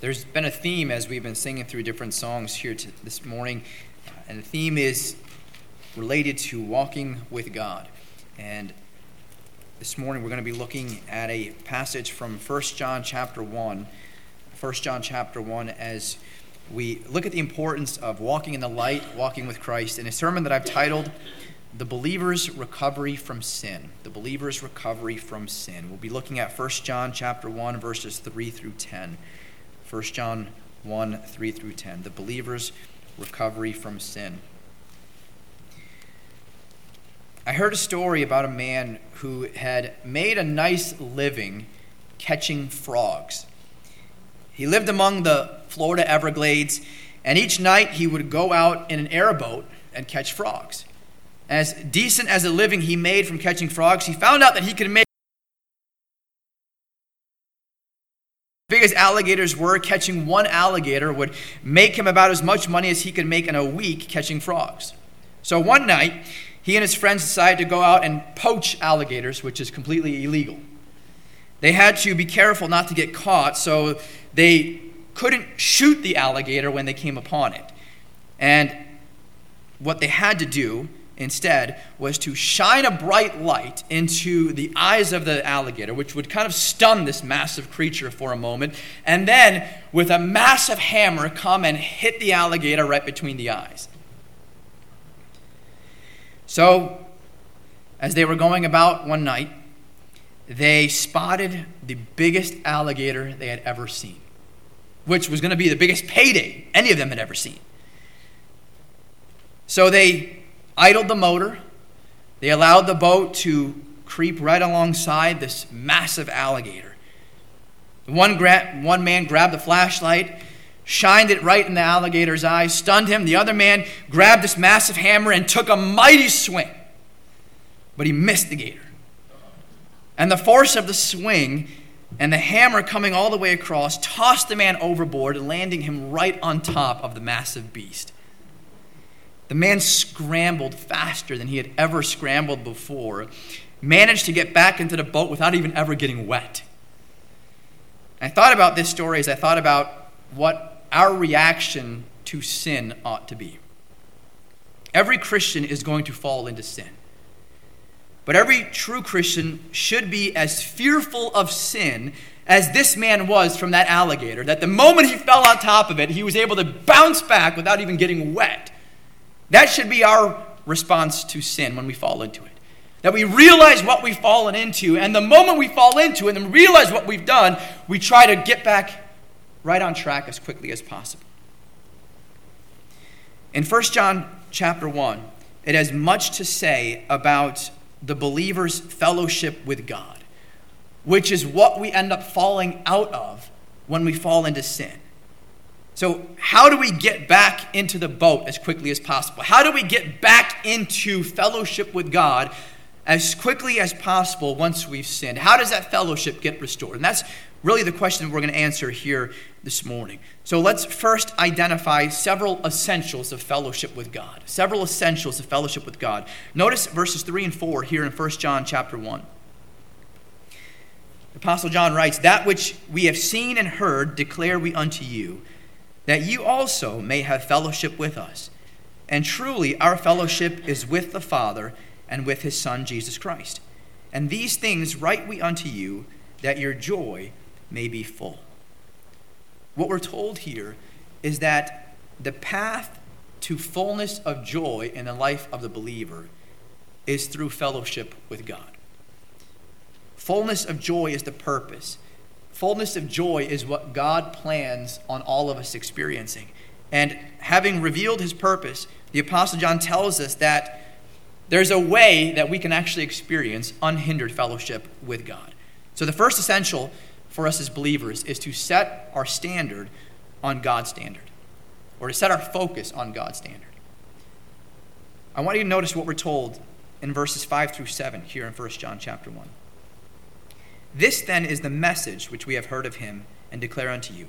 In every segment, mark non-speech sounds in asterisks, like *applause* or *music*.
There's been a theme as we've been singing through different songs here to, this morning, and the theme is related to walking with God. And this morning we're going to be looking at a passage from 1 John chapter 1. 1 John chapter 1 as we look at the importance of walking in the light, walking with Christ, in a sermon that I've titled The Believer's Recovery from Sin. The Believer's Recovery from Sin. We'll be looking at 1 John chapter 1 verses 3 through 10. 1 John 1 3 through 10. The Believer's Recovery from Sin. I heard a story about a man who had made a nice living catching frogs. He lived among the Florida Everglades, and each night he would go out in an airboat and catch frogs. As decent as a living he made from catching frogs, he found out that he could make big as alligators were, catching one alligator would make him about as much money as he could make in a week catching frogs. So one night, he and his friends decided to go out and poach alligators, which is completely illegal. They had to be careful not to get caught, so they couldn't shoot the alligator when they came upon it. And what they had to do instead was to shine a bright light into the eyes of the alligator, which would kind of stun this massive creature for a moment, and then with a massive hammer come and hit the alligator right between the eyes. So, as they were going about one night, they spotted the biggest alligator they had ever seen, which was going to be the biggest payday any of them had ever seen. So they idled the motor. They allowed the boat to creep right alongside this massive alligator. One, gra- one man grabbed the flashlight shined it right in the alligator's eyes, stunned him. The other man grabbed this massive hammer and took a mighty swing. But he missed the gator. And the force of the swing and the hammer coming all the way across tossed the man overboard, landing him right on top of the massive beast. The man scrambled faster than he had ever scrambled before, managed to get back into the boat without even ever getting wet. I thought about this story as I thought about what our reaction to sin ought to be. Every Christian is going to fall into sin. But every true Christian should be as fearful of sin as this man was from that alligator, that the moment he fell on top of it, he was able to bounce back without even getting wet. That should be our response to sin when we fall into it. That we realize what we've fallen into, and the moment we fall into it and realize what we've done, we try to get back right on track as quickly as possible. In 1 John chapter 1, it has much to say about the believer's fellowship with God, which is what we end up falling out of when we fall into sin. So, how do we get back into the boat as quickly as possible? How do we get back into fellowship with God as quickly as possible once we've sinned? How does that fellowship get restored? And that's really the question we're going to answer here this morning. So let's first identify several essentials of fellowship with God. Several essentials of fellowship with God. Notice verses 3 and 4 here in 1 John chapter 1. The Apostle John writes, That which we have seen and heard declare we unto you, that you also may have fellowship with us. And truly, our fellowship is with the Father and with his Son, Jesus Christ. And these things write we unto you, that your joy may be full. What we're told here is that the path to fullness of joy in the life of the believer is through fellowship with God. Fullness of joy is the purpose. Fullness of joy is what God plans on all of us experiencing. And having revealed his purpose, the Apostle John tells us that there's a way that we can actually experience unhindered fellowship with God. So, the first essential for us as believers is to set our standard on God's standard, or to set our focus on God's standard. I want you to notice what we're told in verses 5 through 7 here in 1 John chapter 1. This then is the message which we have heard of him and declare unto you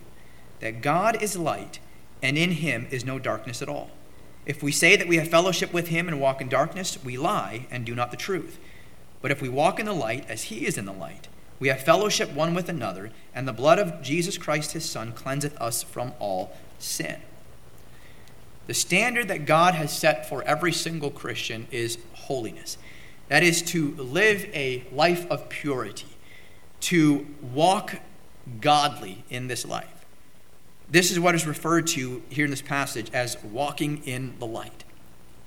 that God is light, and in him is no darkness at all. If we say that we have fellowship with him and walk in darkness, we lie and do not the truth. But if we walk in the light as he is in the light, we have fellowship one with another, and the blood of Jesus Christ his Son cleanseth us from all sin. The standard that God has set for every single Christian is holiness. That is to live a life of purity, to walk godly in this life. This is what is referred to here in this passage as walking in the light.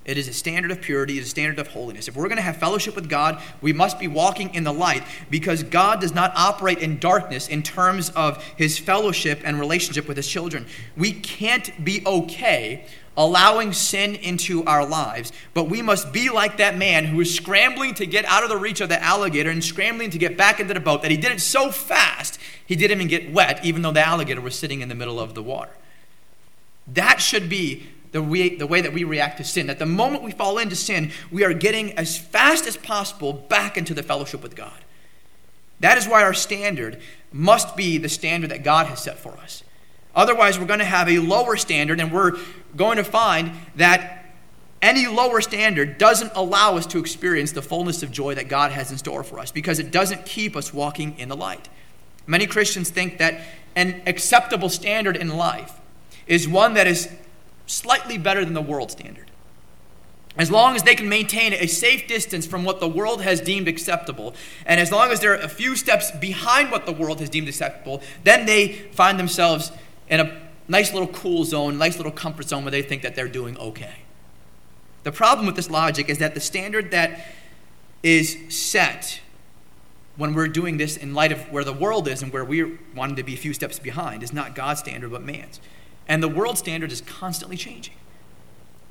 It is a standard of purity, it is a standard of holiness. If we're going to have fellowship with God, we must be walking in the light because God does not operate in darkness in terms of his fellowship and relationship with his children. We can't be okay allowing sin into our lives, but we must be like that man who was scrambling to get out of the reach of the alligator and scrambling to get back into the boat that he did it so fast he didn't even get wet, even though the alligator was sitting in the middle of the water. That should be the way, the way that we react to sin. That the moment we fall into sin, we are getting as fast as possible back into the fellowship with God. That is why our standard must be the standard that God has set for us. Otherwise, we're going to have a lower standard, and we're going to find that any lower standard doesn't allow us to experience the fullness of joy that God has in store for us because it doesn't keep us walking in the light. Many Christians think that an acceptable standard in life is one that is slightly better than the world standard. As long as they can maintain a safe distance from what the world has deemed acceptable, and as long as they're a few steps behind what the world has deemed acceptable, then they find themselves in a nice little cool zone, nice little comfort zone where they think that they're doing okay. The problem with this logic is that the standard that is set when we're doing this in light of where the world is and where we're wanting to be a few steps behind is not God's standard but man's. And the world standard is constantly changing.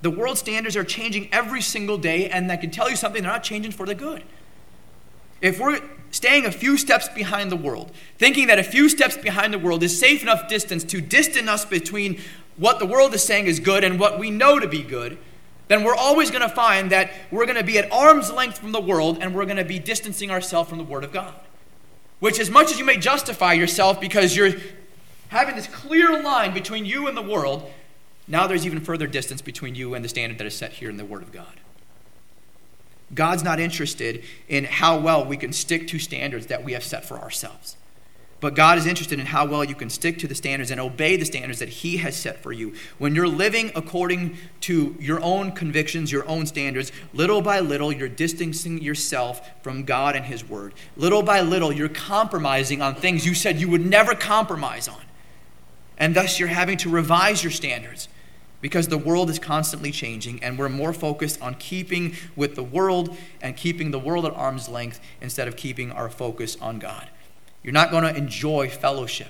The world standards are changing every single day, and I can tell you something, they're not changing for the good. If we're staying a few steps behind the world, thinking that a few steps behind the world is safe enough distance to distance us between what the world is saying is good and what we know to be good, then we're always going to find that we're going to be at arm's length from the world and we're going to be distancing ourselves from the Word of God. Which, as much as you may justify yourself because you're having this clear line between you and the world, now there's even further distance between you and the standard that is set here in the Word of God. God's not interested in how well we can stick to standards that we have set for ourselves. But God is interested in how well you can stick to the standards and obey the standards that He has set for you. When you're living according to your own convictions, your own standards, little by little, you're distancing yourself from God and His Word. Little by little, you're compromising on things you said you would never compromise on. And thus, you're having to revise your standards because the world is constantly changing and we're more focused on keeping with the world and keeping the world at arm's length instead of keeping our focus on God. You're not going to enjoy fellowship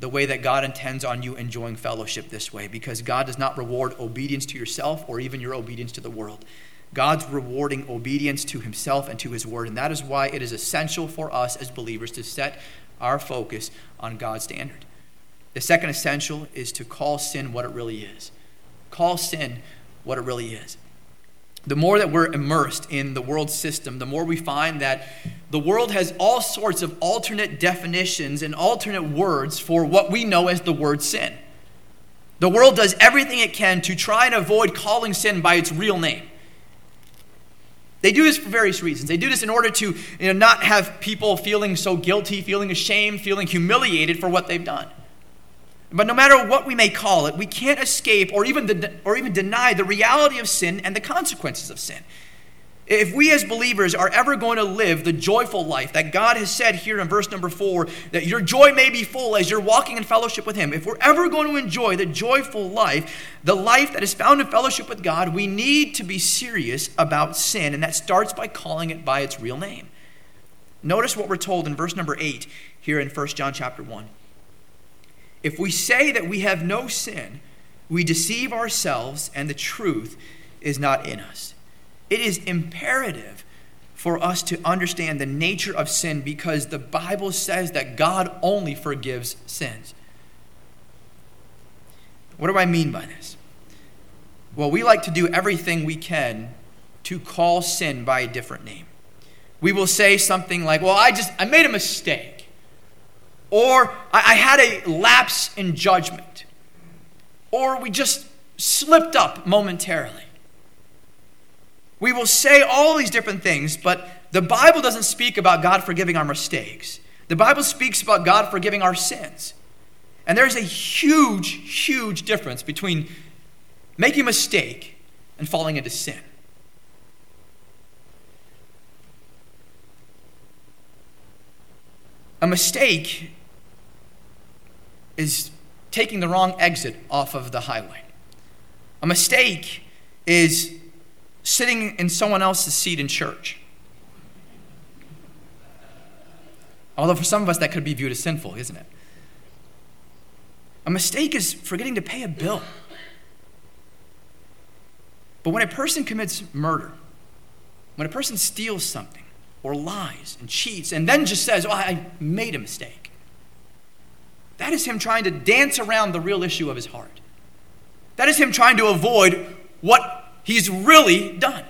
the way that God intends on you enjoying fellowship this way because God does not reward obedience to yourself or even your obedience to the world. God's rewarding obedience to himself and to his word, and that is why it is essential for us as believers to set our focus on God's standard. The second essential is to call sin what it really is. Call sin what it really is. The more that we're immersed in the world system, the more we find that the world has all sorts of alternate definitions and alternate words for what we know as the word sin. The world does everything it can to try and avoid calling sin by its real name. They do this for various reasons. They do this in order to you know, not have people feeling so guilty, feeling ashamed, feeling humiliated for what they've done. But no matter what we may call it, we can't escape or even, de- or even deny the reality of sin and the consequences of sin. If we as believers are ever going to live the joyful life that God has said here in verse number four, that your joy may be full as you're walking in fellowship with Him, if we're ever going to enjoy the joyful life, the life that is found in fellowship with God, we need to be serious about sin, and that starts by calling it by its real name. Notice what we're told in verse number eight here in 1 John chapter 1. If we say that we have no sin, we deceive ourselves and the truth is not in us. It is imperative for us to understand the nature of sin because the Bible says that God only forgives sins. What do I mean by this? Well, we like to do everything we can to call sin by a different name. We will say something like, Well, I just, I made a mistake. Or I, had a lapse in judgment. Or we just slipped up momentarily. We will say all these different things, but the Bible doesn't speak about God forgiving our mistakes. The Bible speaks about God forgiving our sins. And there's a huge, huge difference between making a mistake and falling into sin. A mistake is taking the wrong exit off of the highway. A mistake is sitting in someone else's seat in church. Although for some of us that could be viewed as sinful, isn't it? A mistake is forgetting to pay a bill. But when a person commits murder, when a person steals something, or lies and cheats, and then just says, Oh, I made a mistake, that is him trying to dance around the real issue of his heart. That is him trying to avoid what he's really done.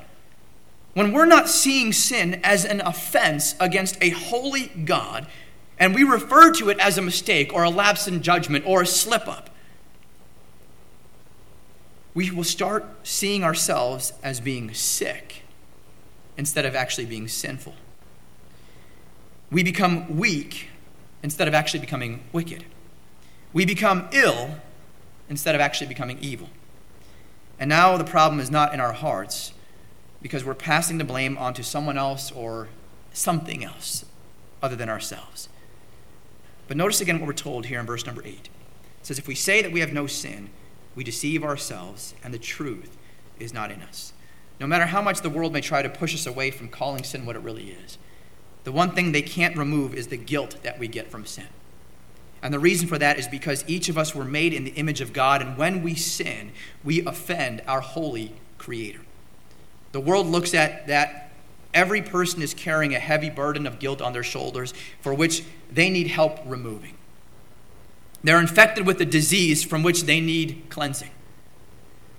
When we're not seeing sin as an offense against a holy God, and we refer to it as a mistake or a lapse in judgment or a slip up, we will start seeing ourselves as being sick instead of actually being sinful. We become weak instead of actually becoming wicked. We become ill instead of actually becoming evil. And now the problem is not in our hearts because we're passing the blame onto someone else or something else other than ourselves. But notice again what we're told here in verse number 8. It says, If we say that we have no sin, we deceive ourselves, and the truth is not in us. No matter how much the world may try to push us away from calling sin what it really is, the one thing they can't remove is the guilt that we get from sin. And the reason for that is because each of us were made in the image of God, and when we sin, we offend our holy Creator. The world looks at that every person is carrying a heavy burden of guilt on their shoulders for which they need help removing. They're infected with a disease from which they need cleansing.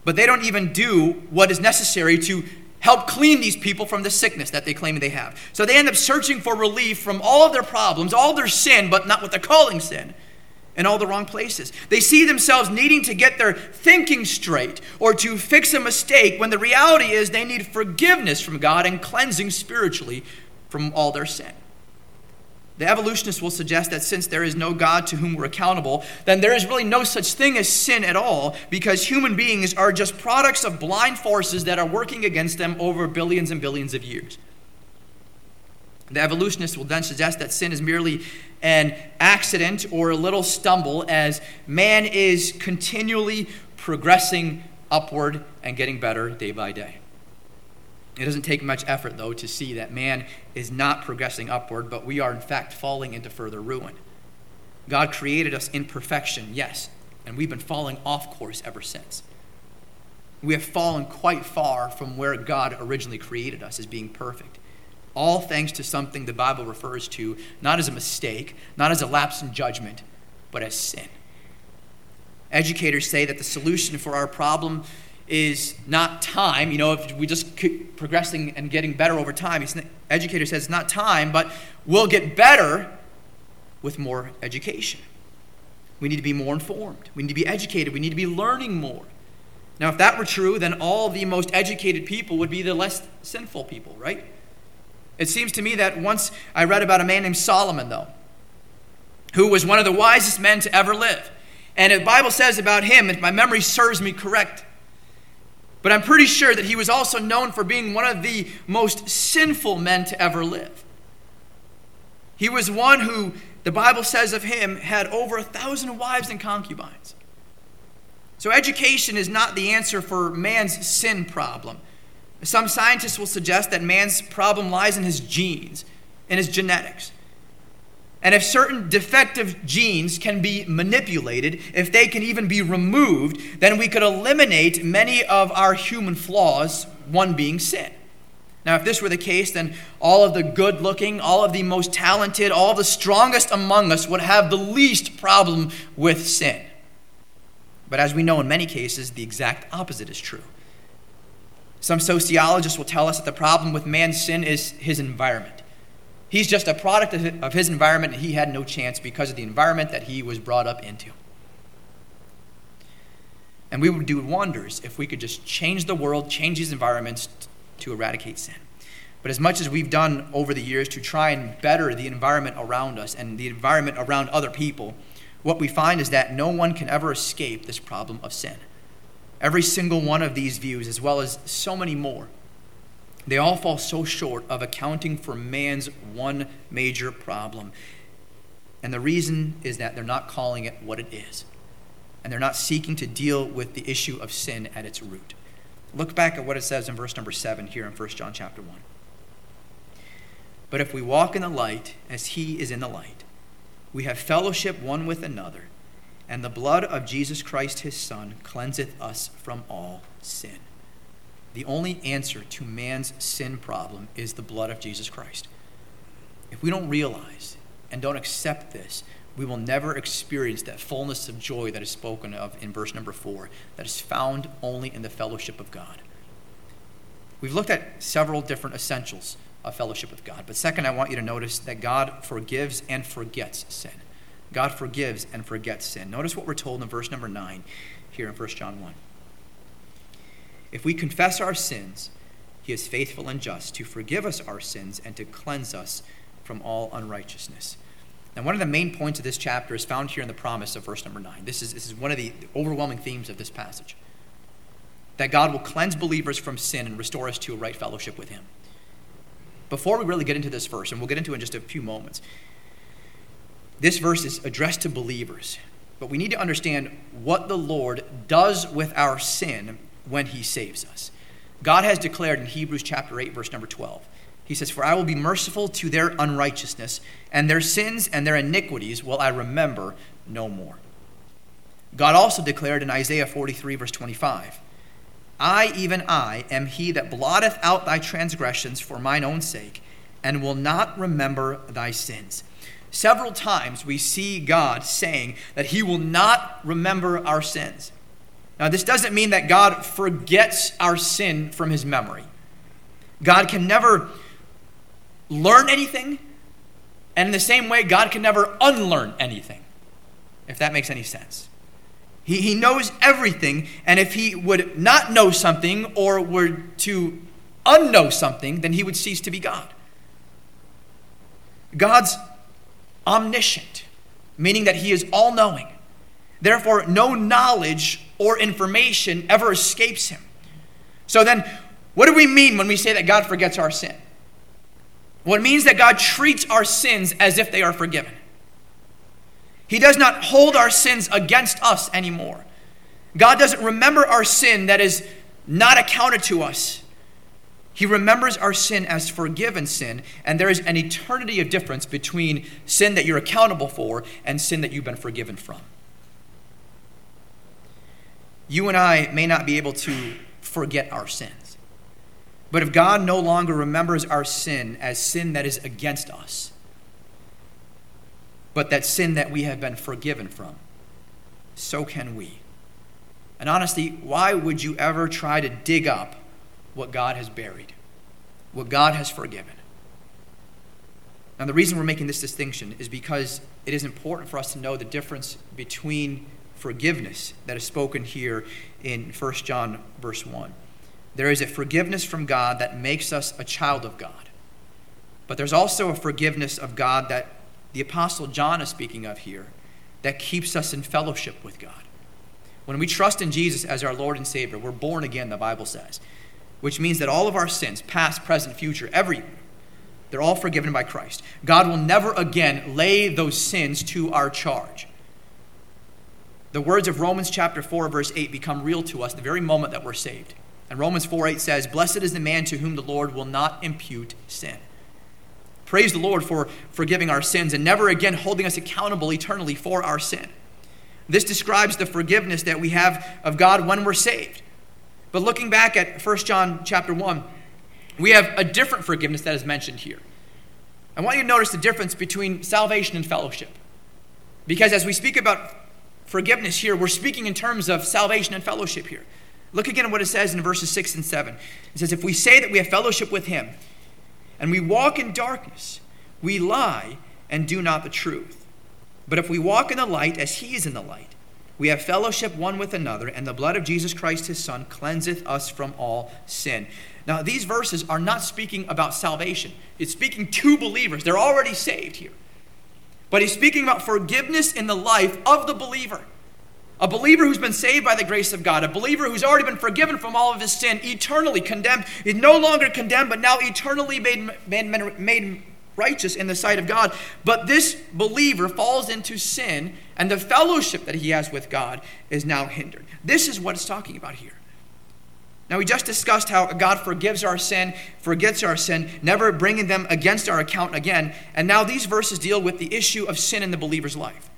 But they don't even do what is necessary to help clean these people from the sickness that they claim they have. So they end up searching for relief from all of their problems, all their sin, but not what they're calling sin, in all the wrong places. They see themselves needing to get their thinking straight or to fix a mistake when the reality is they need forgiveness from God and cleansing spiritually from all their sin. The evolutionists will suggest that since there is no God to whom we're accountable, then there is really no such thing as sin at all because human beings are just products of blind forces that are working against them over billions and billions of years. The evolutionists will then suggest that sin is merely an accident or a little stumble as man is continually progressing upward and getting better day by day. It doesn't take much effort, though, to see that man is not progressing upward, but we are, in fact, falling into further ruin. God created us in perfection, yes, and we've been falling off course ever since. We have fallen quite far from where God originally created us as being perfect. All thanks to something the Bible refers to not as a mistake, not as a lapse in judgment, but as sin. Educators say that the solution for our problem is not time. You know, if we just keep progressing and getting better over time, educator says it's not time, but we'll get better with more education. We need to be more informed. We need to be educated. We need to be learning more. Now, if that were true, then all the most educated people would be the less sinful people, right? It seems to me that once I read about a man named Solomon, though, who was one of the wisest men to ever live. And the Bible says about him, if my memory serves me correct, but I'm pretty sure that he was also known for being one of the most sinful men to ever live. He was one who, the Bible says of him, had over a thousand wives and concubines. So, education is not the answer for man's sin problem. Some scientists will suggest that man's problem lies in his genes, in his genetics. And if certain defective genes can be manipulated, if they can even be removed, then we could eliminate many of our human flaws, one being sin. Now, if this were the case, then all of the good looking, all of the most talented, all the strongest among us would have the least problem with sin. But as we know in many cases, the exact opposite is true. Some sociologists will tell us that the problem with man's sin is his environment. He's just a product of his environment, and he had no chance because of the environment that he was brought up into. And we would do wonders if we could just change the world, change these environments to eradicate sin. But as much as we've done over the years to try and better the environment around us and the environment around other people, what we find is that no one can ever escape this problem of sin. Every single one of these views, as well as so many more, they all fall so short of accounting for man's one major problem. And the reason is that they're not calling it what it is. And they're not seeking to deal with the issue of sin at its root. Look back at what it says in verse number 7 here in 1 John chapter 1. But if we walk in the light as he is in the light, we have fellowship one with another, and the blood of Jesus Christ his Son cleanseth us from all sin. The only answer to man's sin problem is the blood of Jesus Christ. If we don't realize and don't accept this, we will never experience that fullness of joy that is spoken of in verse number four, that is found only in the fellowship of God. We've looked at several different essentials of fellowship with God. But second, I want you to notice that God forgives and forgets sin. God forgives and forgets sin. Notice what we're told in verse number 9 here in 1 John 1. If we confess our sins, he is faithful and just to forgive us our sins and to cleanse us from all unrighteousness. Now, one of the main points of this chapter is found here in the promise of verse number 9. This is, this is one of the overwhelming themes of this passage that God will cleanse believers from sin and restore us to a right fellowship with Him before we really get into this verse, and we'll get into it in just a few moments, this verse is addressed to believers. But we need to understand what the Lord does with our sin when he saves us. God has declared in Hebrews chapter 8, verse number 12, He says, For I will be merciful to their unrighteousness, and their sins and their iniquities will I remember no more. God also declared in Isaiah 43, verse 25, I, even I, am he that blotteth out thy transgressions for mine own sake, and will not remember thy sins. Several times we see God saying that he will not remember our sins. Now, this doesn't mean that God forgets our sin from his memory. God can never learn anything, and in the same way, God can never unlearn anything, if that makes any sense. He, he knows everything, and if he would not know something or were to unknow something, then he would cease to be God. God's omniscient, meaning that he is all knowing. Therefore, no knowledge or information ever escapes him. So then, what do we mean when we say that God forgets our sin? Well, it means that God treats our sins as if they are forgiven. He does not hold our sins against us anymore. God doesn't remember our sin that is not accounted to us. He remembers our sin as forgiven sin, and there is an eternity of difference between sin that you're accountable for and sin that you've been forgiven from. You and I may not be able to forget our sins, but if God no longer remembers our sin as sin that is against us, but that sin that we have been forgiven from. So can we. And honestly, why would you ever try to dig up what God has buried, what God has forgiven? Now, the reason we're making this distinction is because it is important for us to know the difference between forgiveness that is spoken here in 1 John, verse 1. There is a forgiveness from God that makes us a child of God. But there's also a forgiveness of God that the Apostle John is speaking of here that keeps us in fellowship with God. When we trust in Jesus as our Lord and Savior, we're born again, the Bible says, which means that all of our sins, past, present, future, every, they're all forgiven by Christ. God will never again lay those sins to our charge. The words of Romans chapter 4, verse 8 become real to us the very moment that we're saved. And Romans 4 8 says, Blessed is the man to whom the Lord will not impute sin. Praise the Lord for forgiving our sins and never again holding us accountable eternally for our sin. This describes the forgiveness that we have of God when we're saved. But looking back at 1 John chapter 1, we have a different forgiveness that is mentioned here. I want you to notice the difference between salvation and fellowship. Because as we speak about forgiveness here, we're speaking in terms of salvation and fellowship here. Look again at what it says in verses 6 and 7. It says, If we say that we have fellowship with him, and we walk in darkness, we lie and do not the truth. But if we walk in the light as he is in the light, we have fellowship one with another, and the blood of Jesus Christ his Son cleanseth us from all sin. Now, these verses are not speaking about salvation, it's speaking to believers. They're already saved here. But he's speaking about forgiveness in the life of the believer. A believer who's been saved by the grace of God, a believer who's already been forgiven from all of his sin, eternally condemned, is no longer condemned, but now eternally made, made, made righteous in the sight of God. But this believer falls into sin, and the fellowship that he has with God is now hindered. This is what it's talking about here. Now, we just discussed how God forgives our sin, forgets our sin, never bringing them against our account again. And now these verses deal with the issue of sin in the believer's life.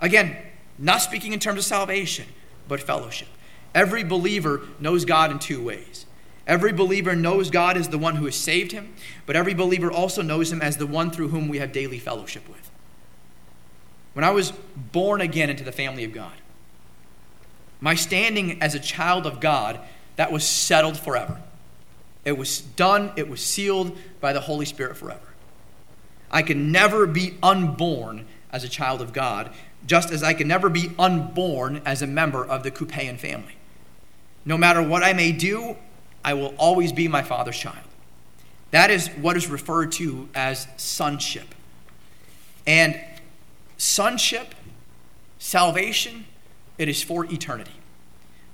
Again, not speaking in terms of salvation, but fellowship. Every believer knows God in two ways Every believer knows God as the one who has saved him, but every believer also knows him as the one through whom we have daily fellowship with. When I was born again into the family of God, my standing as a child of God, that was settled forever. It was done, it was sealed by the Holy Spirit forever. I can never be unborn as a child of God, just as I can never be unborn as a member of the Kupean family. No matter what I may do, I will always be my father's child. That is what is referred to as sonship. And sonship, salvation, it is for eternity.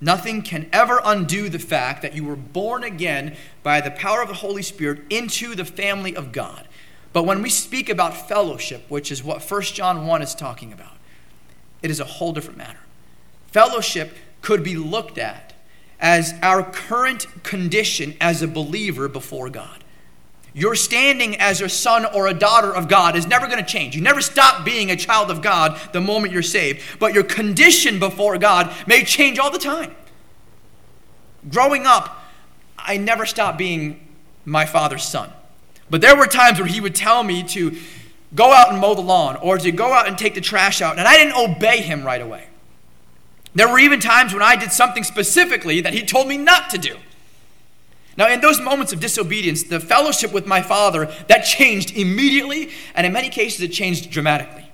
Nothing can ever undo the fact that you were born again by the power of the Holy Spirit into the family of God. But when we speak about fellowship, which is what 1 John 1 is talking about, it is a whole different matter. Fellowship could be looked at as our current condition as a believer before God. Your standing as a son or a daughter of God is never going to change. You never stop being a child of God the moment you're saved, but your condition before God may change all the time. Growing up, I never stopped being my father's son. But there were times where he would tell me to go out and mow the lawn or to go out and take the trash out, and I didn't obey him right away. There were even times when I did something specifically that he told me not to do. Now, in those moments of disobedience, the fellowship with my father, that changed immediately, and in many cases, it changed dramatically.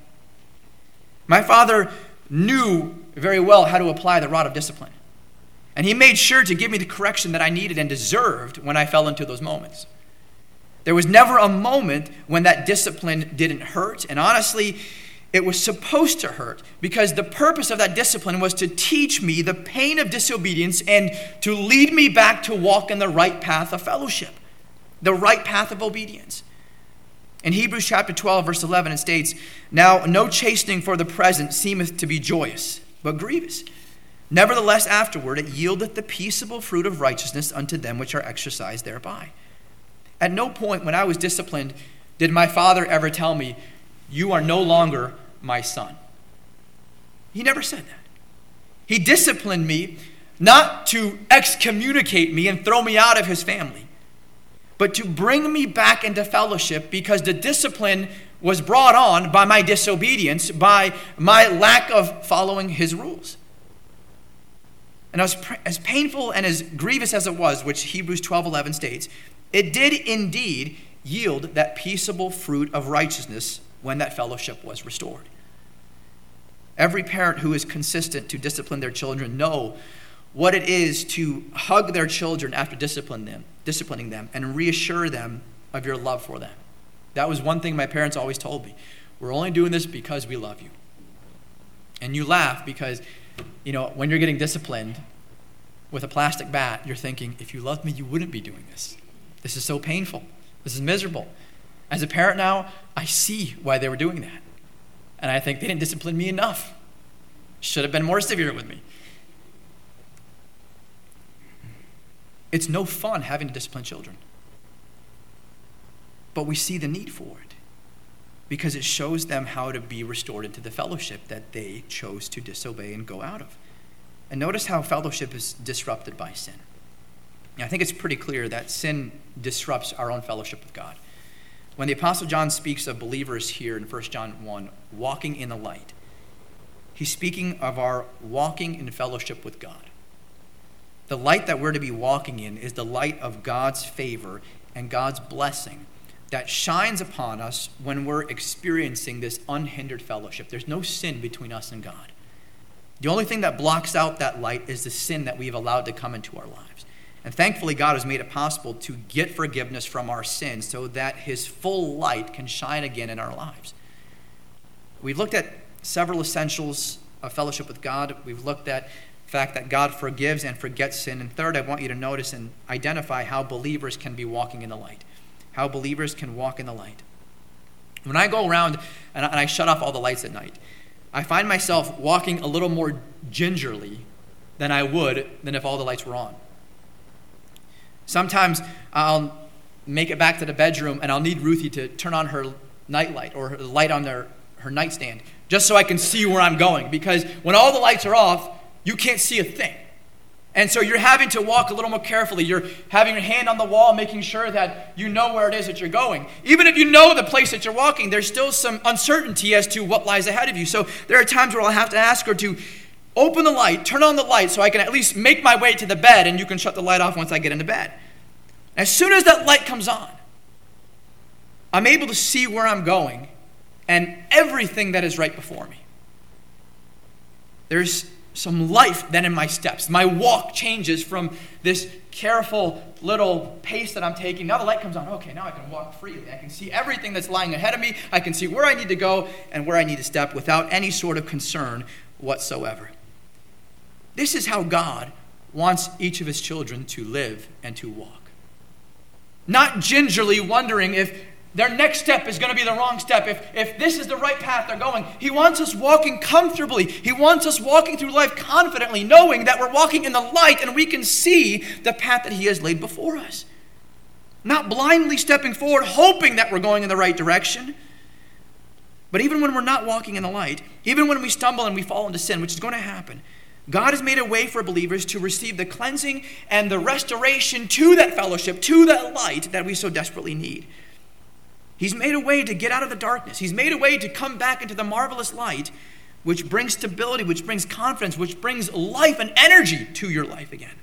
My father knew very well how to apply the rod of discipline. And he made sure to give me the correction that I needed and deserved when I fell into those moments. There was never a moment when that discipline didn't hurt. And honestly, it was supposed to hurt because the purpose of that discipline was to teach me the pain of disobedience and to lead me back to walk in the right path of fellowship, the right path of obedience. In Hebrews chapter 12, verse 11, it states, Now no chastening for the present seemeth to be joyous, but grievous. Nevertheless, afterward it yieldeth the peaceable fruit of righteousness unto them which are exercised thereby. At no point when I was disciplined did my father ever tell me, You are no longer my son. He never said that. He disciplined me not to excommunicate me and throw me out of his family, but to bring me back into fellowship because the discipline was brought on by my disobedience, by my lack of following his rules. And as, as painful and as grievous as it was, which Hebrews 12 11 states, it did indeed yield that peaceable fruit of righteousness when that fellowship was restored. Every parent who is consistent to discipline their children know what it is to hug their children after discipline them, disciplining them and reassure them of your love for them. That was one thing my parents always told me. We're only doing this because we love you. And you laugh because, you know, when you're getting disciplined with a plastic bat, you're thinking, if you loved me, you wouldn't be doing this. This is so painful. This is miserable. As a parent now, I see why they were doing that. And I think they didn't discipline me enough. Should have been more severe with me. It's no fun having to discipline children. But we see the need for it because it shows them how to be restored into the fellowship that they chose to disobey and go out of. And notice how fellowship is disrupted by sin. I think it's pretty clear that sin disrupts our own fellowship with God. When the Apostle John speaks of believers here in 1 John 1, walking in the light, he's speaking of our walking in fellowship with God. The light that we're to be walking in is the light of God's favor and God's blessing that shines upon us when we're experiencing this unhindered fellowship. There's no sin between us and God. The only thing that blocks out that light is the sin that we've allowed to come into our lives. And thankfully, God has made it possible to get forgiveness from our sins so that His full light can shine again in our lives. We've looked at several essentials of fellowship with God. We've looked at the fact that God forgives and forgets sin. And third, I want you to notice and identify how believers can be walking in the light. How believers can walk in the light. When I go around and I shut off all the lights at night, I find myself walking a little more gingerly than I would than if all the lights were on. Sometimes I'll make it back to the bedroom and I'll need Ruthie to turn on her nightlight or her light on their, her nightstand just so I can see where I'm going. Because when all the lights are off, you can't see a thing. And so you're having to walk a little more carefully. You're having your hand on the wall, making sure that you know where it is that you're going. Even if you know the place that you're walking, there's still some uncertainty as to what lies ahead of you. So there are times where I'll have to ask her to open the light, turn on the light so I can at least make my way to the bed, and you can shut the light off once I get into bed. As soon as that light comes on, I'm able to see where I'm going and everything that is right before me. There's some life then in my steps. My walk changes from this careful little pace that I'm taking. Now the light comes on. Okay, now I can walk freely. I can see everything that's lying ahead of me. I can see where I need to go and where I need to step without any sort of concern whatsoever. This is how God wants each of his children to live and to walk. Not gingerly wondering if their next step is going to be the wrong step. If, if this is the right path they're going, He wants us walking comfortably. He wants us walking through life confidently, knowing that we're walking in the light and we can see the path that He has laid before us. Not blindly stepping forward, hoping that we're going in the right direction. But even when we're not walking in the light, even when we stumble and we fall into sin, which is going to happen, God has made a way for believers to receive the cleansing and the restoration to that fellowship, to that light that we so desperately need. He's made a way to get out of the darkness. He's made a way to come back into the marvelous light, which brings stability, which brings confidence, which brings life and energy to your life again.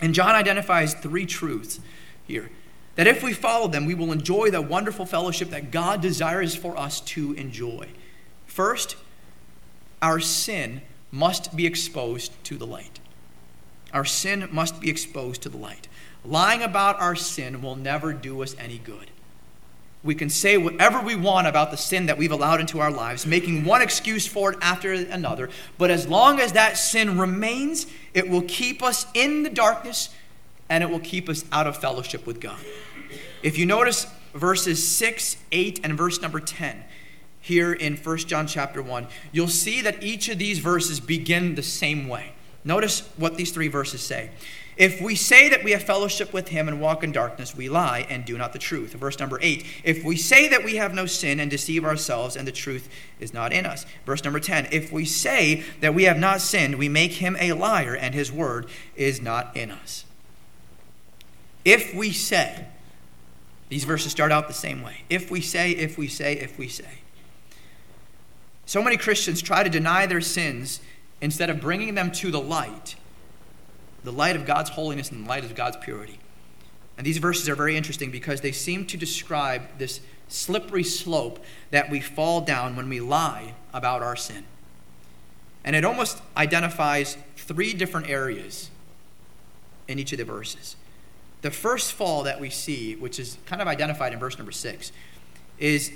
And John identifies three truths here that if we follow them, we will enjoy the wonderful fellowship that God desires for us to enjoy. First, our sin must be exposed to the light. Our sin must be exposed to the light. Lying about our sin will never do us any good. We can say whatever we want about the sin that we've allowed into our lives, making one excuse for it after another. But as long as that sin remains, it will keep us in the darkness and it will keep us out of fellowship with God. If you notice verses 6, 8, and verse number 10 here in 1 John chapter 1, you'll see that each of these verses begin the same way. Notice what these three verses say. If we say that we have fellowship with him and walk in darkness, we lie and do not the truth. Verse number 8. If we say that we have no sin and deceive ourselves, and the truth is not in us. Verse number 10. If we say that we have not sinned, we make him a liar, and his word is not in us. If we say, these verses start out the same way. If we say, if we say, if we say. So many Christians try to deny their sins instead of bringing them to the light the light of God's holiness and the light of God's purity. And these verses are very interesting because they seem to describe this slippery slope that we fall down when we lie about our sin. And it almost identifies three different areas in each of the verses. The first fall that we see, which is kind of identified in verse number six, is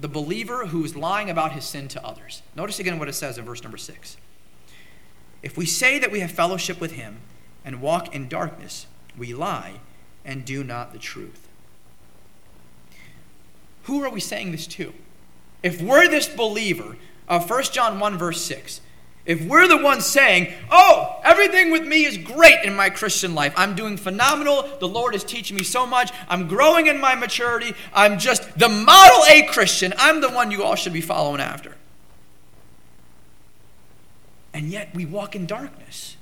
the believer who is lying about his sin to others. Notice again what it says in verse number six. If we say that we have fellowship with him and walk in darkness, we lie and do not the truth. Who are we saying this to? If we're this believer uh, of 1 John 1, verse 6, if we're the ones saying, Oh, everything with me is great in my Christian life, I'm doing phenomenal, the Lord is teaching me so much, I'm growing in my maturity, I'm just the model A Christian, I'm the one you all should be following after and yet we walk in darkness.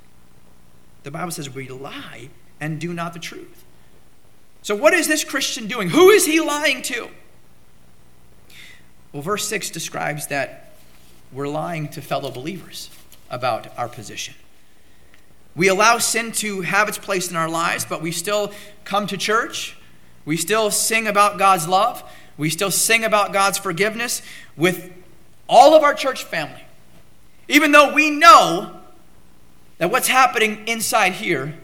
The Bible says we lie and do not the truth. So, what is this Christian doing? Who is he lying to? Well, verse 6 describes that we're lying to fellow believers about our position. We allow sin to have its place in our lives, but we still come to church. We still sing about God's love. We still sing about God's forgiveness with all of our church family. even though we know that what's happening inside here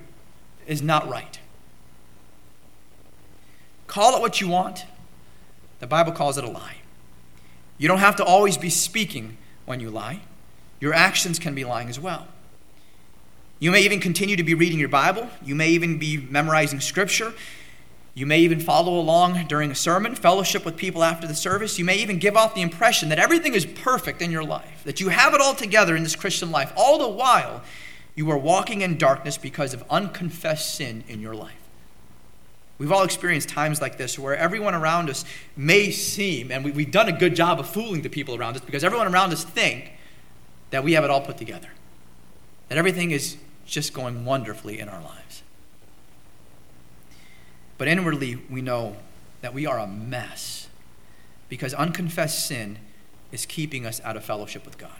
is not right. Call it what you want. The Bible calls it a lie. You don't have to always be speaking when you lie, your actions can be lying as well. You may even continue to be reading your Bible, you may even be memorizing Scripture. You may even follow along during a sermon, fellowship with people after the service. You may even give off the impression that everything is perfect in your life, that you have it all together in this Christian life. All the while, you are walking in darkness because of unconfessed sin in your life. We've all experienced times like this where everyone around us may seem, and we, have done a good job of fooling the people around us because everyone around us think that we have it all put together, that everything is just going wonderfully in our lives. But inwardly, we know that we are a mess because unconfessed sin is keeping us out of fellowship with God.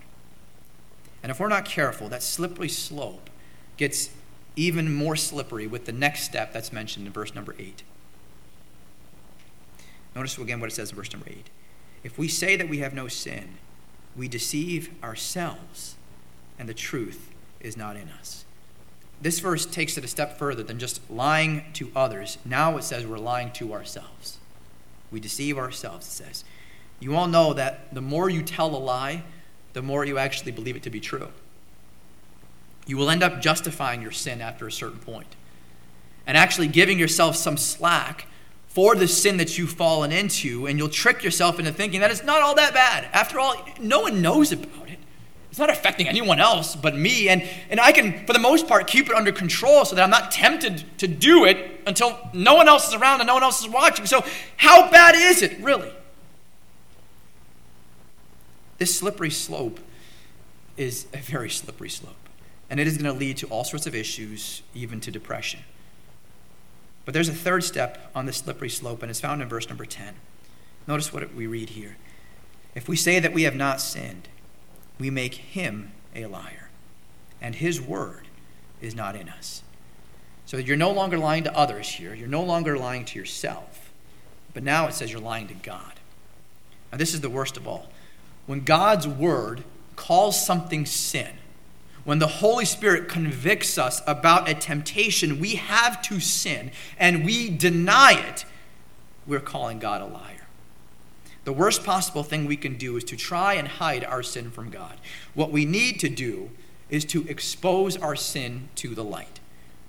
And if we're not careful, that slippery slope gets even more slippery with the next step that's mentioned in verse number 8. Notice again what it says in verse number 8. If we say that we have no sin, we deceive ourselves, and the truth is not in us. This verse takes it a step further than just lying to others. Now it says we're lying to ourselves. We deceive ourselves, it says. You all know that the more you tell a lie, the more you actually believe it to be true. You will end up justifying your sin after a certain point and actually giving yourself some slack for the sin that you've fallen into, and you'll trick yourself into thinking that it's not all that bad. After all, no one knows about it. It's not affecting anyone else but me, and, and I can, for the most part, keep it under control so that I'm not tempted to do it until no one else is around and no one else is watching. So, how bad is it, really? This slippery slope is a very slippery slope, and it is going to lead to all sorts of issues, even to depression. But there's a third step on this slippery slope, and it's found in verse number 10. Notice what we read here. If we say that we have not sinned, we make him a liar, and his word is not in us. So you're no longer lying to others here. You're no longer lying to yourself. But now it says you're lying to God. Now, this is the worst of all when God's word calls something sin, when the Holy Spirit convicts us about a temptation we have to sin and we deny it, we're calling God a liar. The worst possible thing we can do is to try and hide our sin from God. What we need to do is to expose our sin to the light.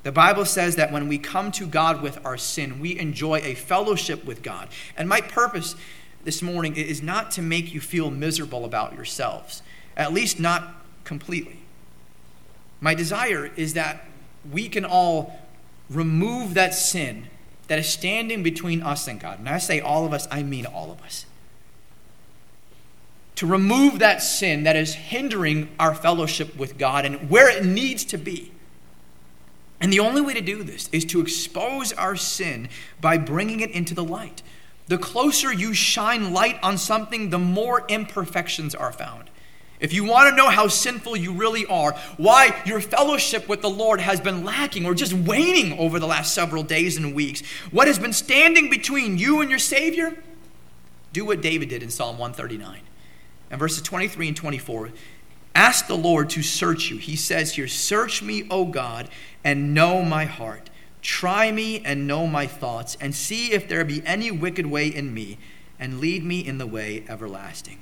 The Bible says that when we come to God with our sin, we enjoy a fellowship with God. And my purpose this morning is not to make you feel miserable about yourselves, at least not completely. My desire is that we can all remove that sin that is standing between us and God. And I say all of us, I mean all of us. To remove that sin that is hindering our fellowship with God and where it needs to be. And the only way to do this is to expose our sin by bringing it into the light. The closer you shine light on something, the more imperfections are found. If you want to know how sinful you really are, why your fellowship with the Lord has been lacking or just waning over the last several days and weeks, what has been standing between you and your Savior, do what David did in Psalm 139. And verses 23 and 24 ask the Lord to search you. He says here, Search me, O God, and know my heart. Try me and know my thoughts, and see if there be any wicked way in me, and lead me in the way everlasting.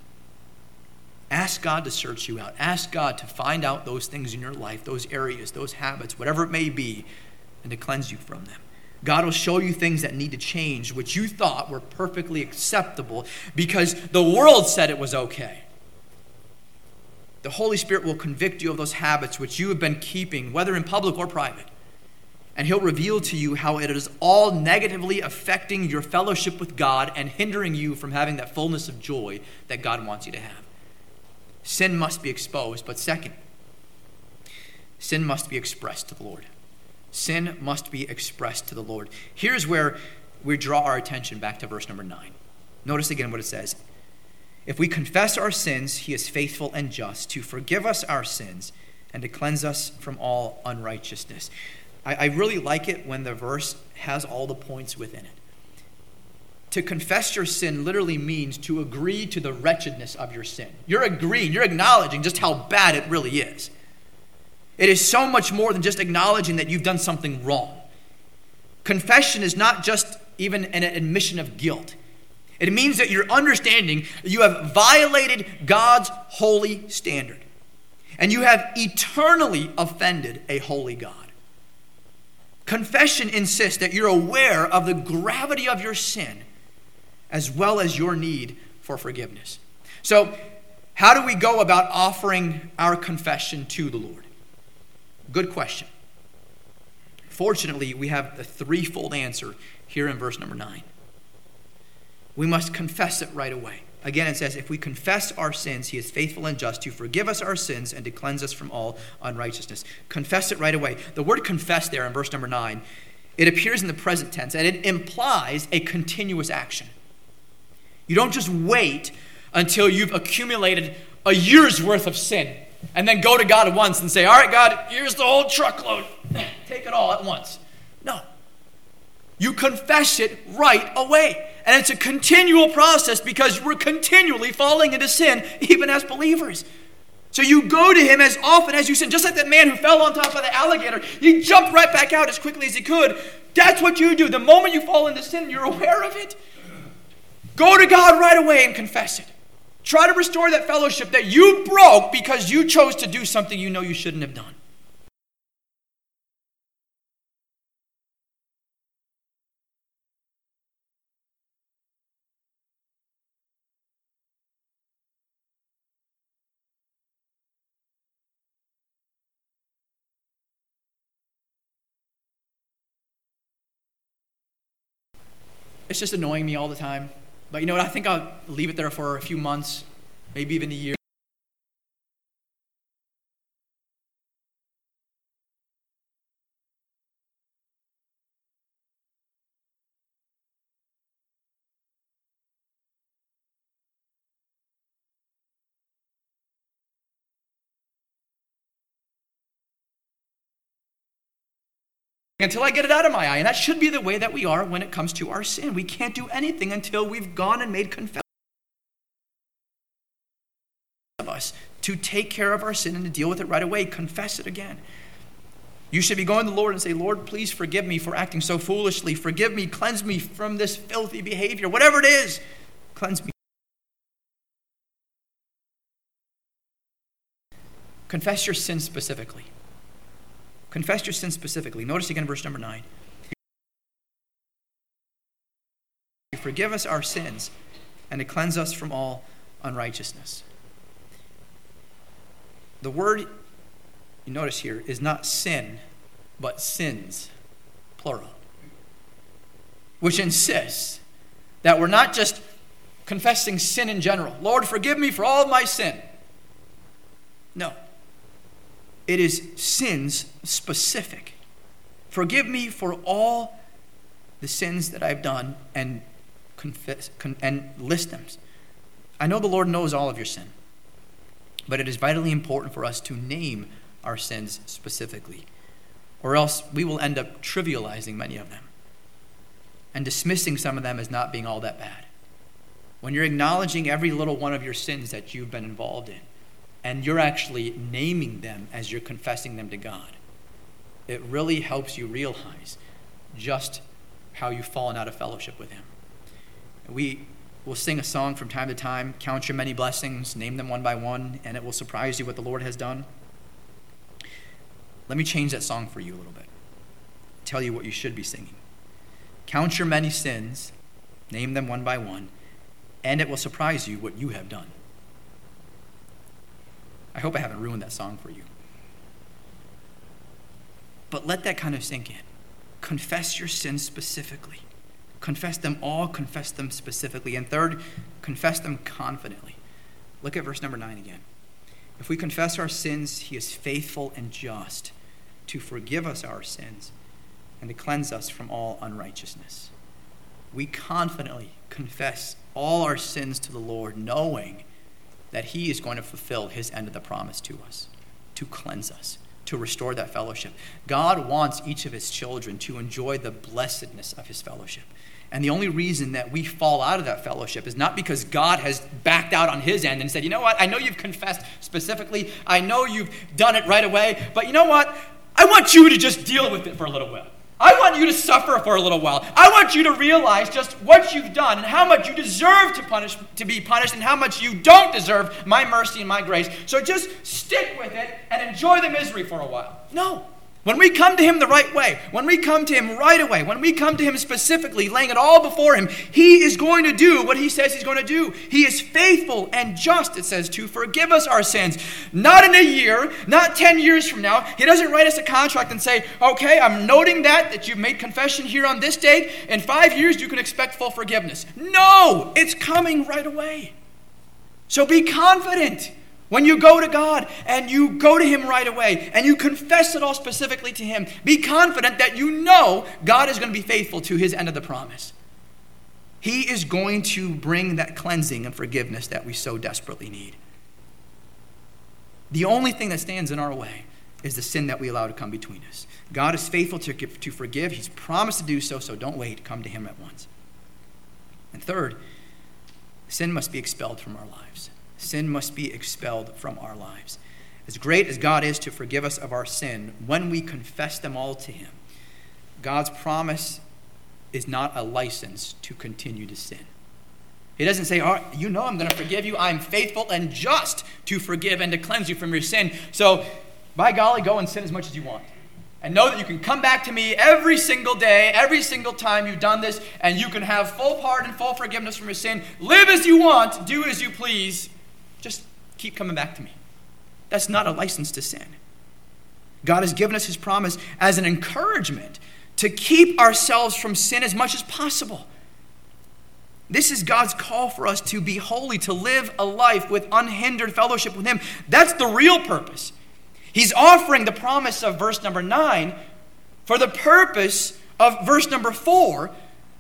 Ask God to search you out. Ask God to find out those things in your life, those areas, those habits, whatever it may be, and to cleanse you from them. God will show you things that need to change, which you thought were perfectly acceptable because the world said it was okay. The Holy Spirit will convict you of those habits which you have been keeping, whether in public or private and he'll reveal to you how it is all negatively affecting your fellowship with God and hindering you from having that fullness of joy that God wants you to have. Sin must be exposed, but second, sin must be expressed to the Lord. Sin must be expressed to the Lord. Here's where we draw our attention back to verse number 9. Notice again what it says. If we confess our sins, he is faithful and just to forgive us our sins and to cleanse us from all unrighteousness. I, I really like it when the verse has all the points within it. To confess your sin literally means to agree to the wretchedness of your sin. You're agreeing, you're acknowledging just how bad it really is. It is so much more than just acknowledging that you've done something wrong. Confession is not just even an admission of guilt. It means that you're understanding you have violated God's holy standard and you have eternally offended a holy God. Confession insists that you're aware of the gravity of your sin as well as your need for forgiveness. So, how do we go about offering our confession to the Lord? Good question. Fortunately, we have the threefold answer here in verse number 9. We must confess it right away. Again, it says, If we confess our sins, he is faithful and just to forgive us our sins and to cleanse us from all unrighteousness. Confess it right away. The word confess there in verse number 9, it appears in the present tense and it implies a continuous action. You don't just wait until you've accumulated a year's worth of sin and then go to God at once and say, All right, God, here's the whole truckload. *clears throat* Take it all at once. No. You confess it right away. And it's a continual process because we're continually falling into sin, even as believers. So you go to him as often as you sin. Just like that man who fell on top of the alligator, he jumped right back out as quickly as he could. That's what you do. The moment you fall into sin, you're aware of it. Go to God right away and confess it. Try to restore that fellowship that you broke because you chose to do something you know you shouldn't have done. It's just annoying me all the time. But you know what? I think I'll leave it there for a few months, maybe even a year. Until I get it out of my eye. And that should be the way that we are when it comes to our sin. We can't do anything until we've gone and made confession of us to take care of our sin and to deal with it right away. Confess it again. You should be going to the Lord and say, Lord, please forgive me for acting so foolishly. Forgive me, cleanse me from this filthy behavior. Whatever it is, cleanse me. Confess your sin specifically. Confess your sin specifically. Notice again verse number 9. You Forgive us our sins and to cleanse us from all unrighteousness. The word you notice here is not sin, but sins, plural, which insists that we're not just confessing sin in general. Lord, forgive me for all of my sin. No. It is sins specific. Forgive me for all the sins that I've done and confess con- and list them. I know the Lord knows all of your sin, but it is vitally important for us to name our sins specifically, or else we will end up trivializing many of them and dismissing some of them as not being all that bad. When you're acknowledging every little one of your sins that you've been involved in, and you're actually naming them as you're confessing them to God, it really helps you realize just how you've fallen out of fellowship with Him. We will sing a song from time to time count your many blessings, name them one by one, and it will surprise you what the Lord has done. Let me change that song for you a little bit. Tell you what you should be singing. Count your many sins, name them one by one, and it will surprise you what you have done. I hope I haven't ruined that song for you. But let that kind of sink in. Confess your sins specifically. Confess them all, confess them specifically. And third, confess them confidently. Look at verse number 9 again. If we confess our sins, he is faithful and just to forgive us our sins and to cleanse us from all unrighteousness. We confidently confess all our sins to the Lord, knowing that He is going to fulfill His end of the promise to us, to cleanse us, to restore that fellowship. God wants each of His children to enjoy the blessedness of His fellowship. And the only reason that we fall out of that fellowship is not because God has backed out on his end and said, you know what, I know you've confessed specifically, I know you've done it right away, but you know what, I want you to just deal with it for a little while. I want you to suffer for a little while. I want you to realize just what you've done and how much you deserve to punish to be punished and how much you don't deserve my mercy and my grace. So just stick with it and enjoy the misery for a while. No. When we come to Him the right way, when we come to Him right away, when we come to Him specifically, laying it all before Him, He is going to do what He says He's going to do. He is faithful and just, it says, to forgive us our sins. Not in a year, not 10 years from now. He doesn't write us a contract and say, okay, I'm noting that, that you've made confession here on this date. In five years, you can expect full forgiveness. No, it's coming right away. So be confident. When you go to God and you go to Him right away and you confess it all specifically to Him, be confident that you know God is going to be faithful to His end of the promise. He is going to bring that cleansing and forgiveness that we so desperately need. The only thing that stands in our way is the sin that we allow to come between us. God is faithful to, to forgive. He's promised to do so, so don't wait. Come to Him at once. And third, sin must be expelled from our lives. Sin must be expelled from our lives. As great as God is to forgive us of our sin, when we confess them all to Him, God's promise is not a license to continue to sin. He doesn't say, oh, You know, I'm going to forgive you. I'm faithful and just to forgive and to cleanse you from your sin. So, by golly, go and sin as much as you want. And know that you can come back to me every single day, every single time you've done this, and you can have full pardon, full forgiveness from your sin. Live as you want, do as you please, just keep coming back to me. That's not a license to sin. God has given us his promise as an encouragement to keep ourselves from sin as much as possible. This is God's call for us to be holy, to live a life with unhindered fellowship with Him. That's the real purpose. He's offering the promise of verse number nine for the purpose of verse number four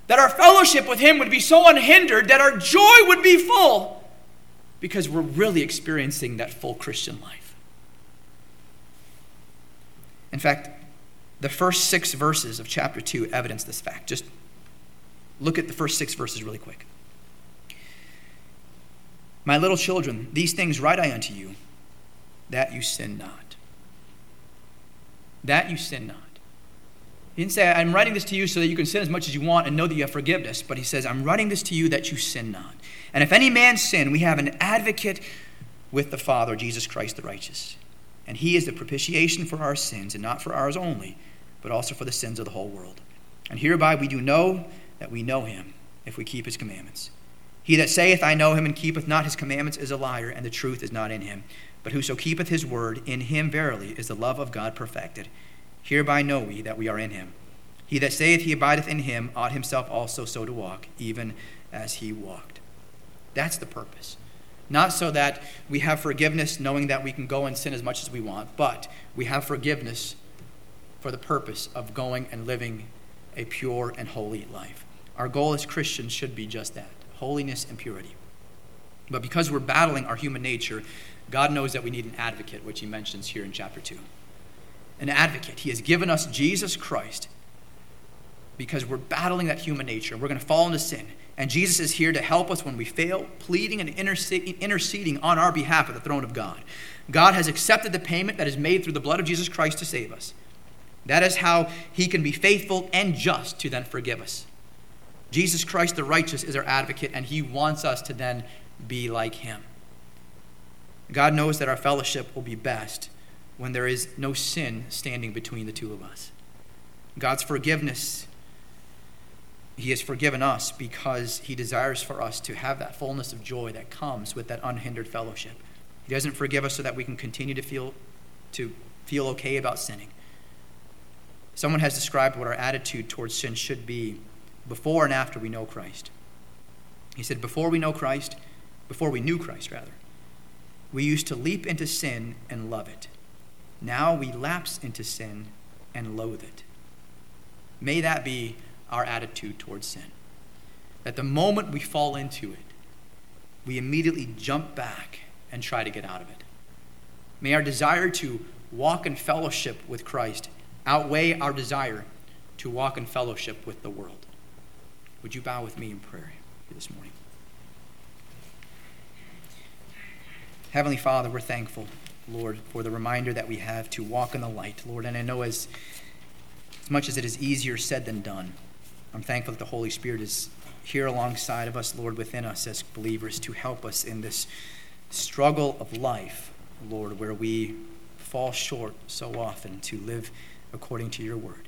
that our fellowship with Him would be so unhindered that our joy would be full because we're really experiencing that full Christian life. In fact, the first six verses of chapter 2 evidence this fact. Just look at the first six verses really quick. My little children, these things write I unto you, that you sin not. That you sin not. He didn't say, I'm writing this to you so that you can sin as much as you want and know that you have forgiveness, but he says, I'm writing this to you that you sin not. And if any man sin, we have an advocate with the Father, Jesus Christ the righteous. And he is the propitiation for our sins, and not for ours only, but also for the sins of the whole world. And hereby we do know that we know him, if we keep his commandments. He that saith, I know him, and keepeth not his commandments, is a liar, and the truth is not in him. But whoso keepeth his word, in him verily is the love of God perfected. Hereby know we that we are in him. He that saith he abideth in him ought himself also so to walk, even as he walked. That's the purpose. Not so that we have forgiveness knowing that we can go and sin as much as we want, but we have forgiveness for the purpose of going and living a pure and holy life. Our goal as Christians should be just that holiness and purity. But because we're battling our human nature, God knows that we need an advocate, which he mentions here in chapter 2. An advocate. He has given us Jesus Christ because we're battling that human nature. We're going to fall into sin. And Jesus is here to help us when we fail, pleading and interceding on our behalf at the throne of God. God has accepted the payment that is made through the blood of Jesus Christ to save us. That is how he can be faithful and just to then forgive us. Jesus Christ, the righteous, is our advocate, and he wants us to then be like him. God knows that our fellowship will be best when there is no sin standing between the two of us. God's forgiveness he has forgiven us because He desires for us to have that fullness of joy that comes with that unhindered fellowship. He doesn't forgive us so that we can continue to feel, to feel okay about sinning. Someone has described what our attitude towards sin should be before and after we know Christ. He said, Before we know Christ, before we knew Christ, rather, we used to leap into sin and love it. Now we lapse into sin and loathe it. May that be our attitude towards sin. That the moment we fall into it, we immediately jump back and try to get out of it. May our desire to walk in fellowship with Christ outweigh our desire to walk in fellowship with the world. Would you bow with me in prayer this morning? Heavenly Father, we're thankful, Lord, for the reminder that we have to walk in the light, Lord. And I know as, as much as it is easier said than done, I'm thankful that the Holy Spirit is here alongside of us, Lord, within us as believers to help us in this struggle of life, Lord, where we fall short so often to live according to your word.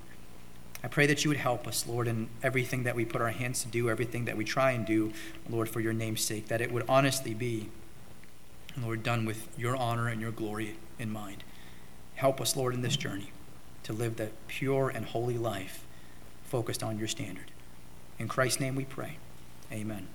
I pray that you would help us, Lord, in everything that we put our hands to do, everything that we try and do, Lord, for your name's sake, that it would honestly be, Lord, done with your honor and your glory in mind. Help us, Lord, in this journey to live the pure and holy life focused on your standard. In Christ's name we pray. Amen.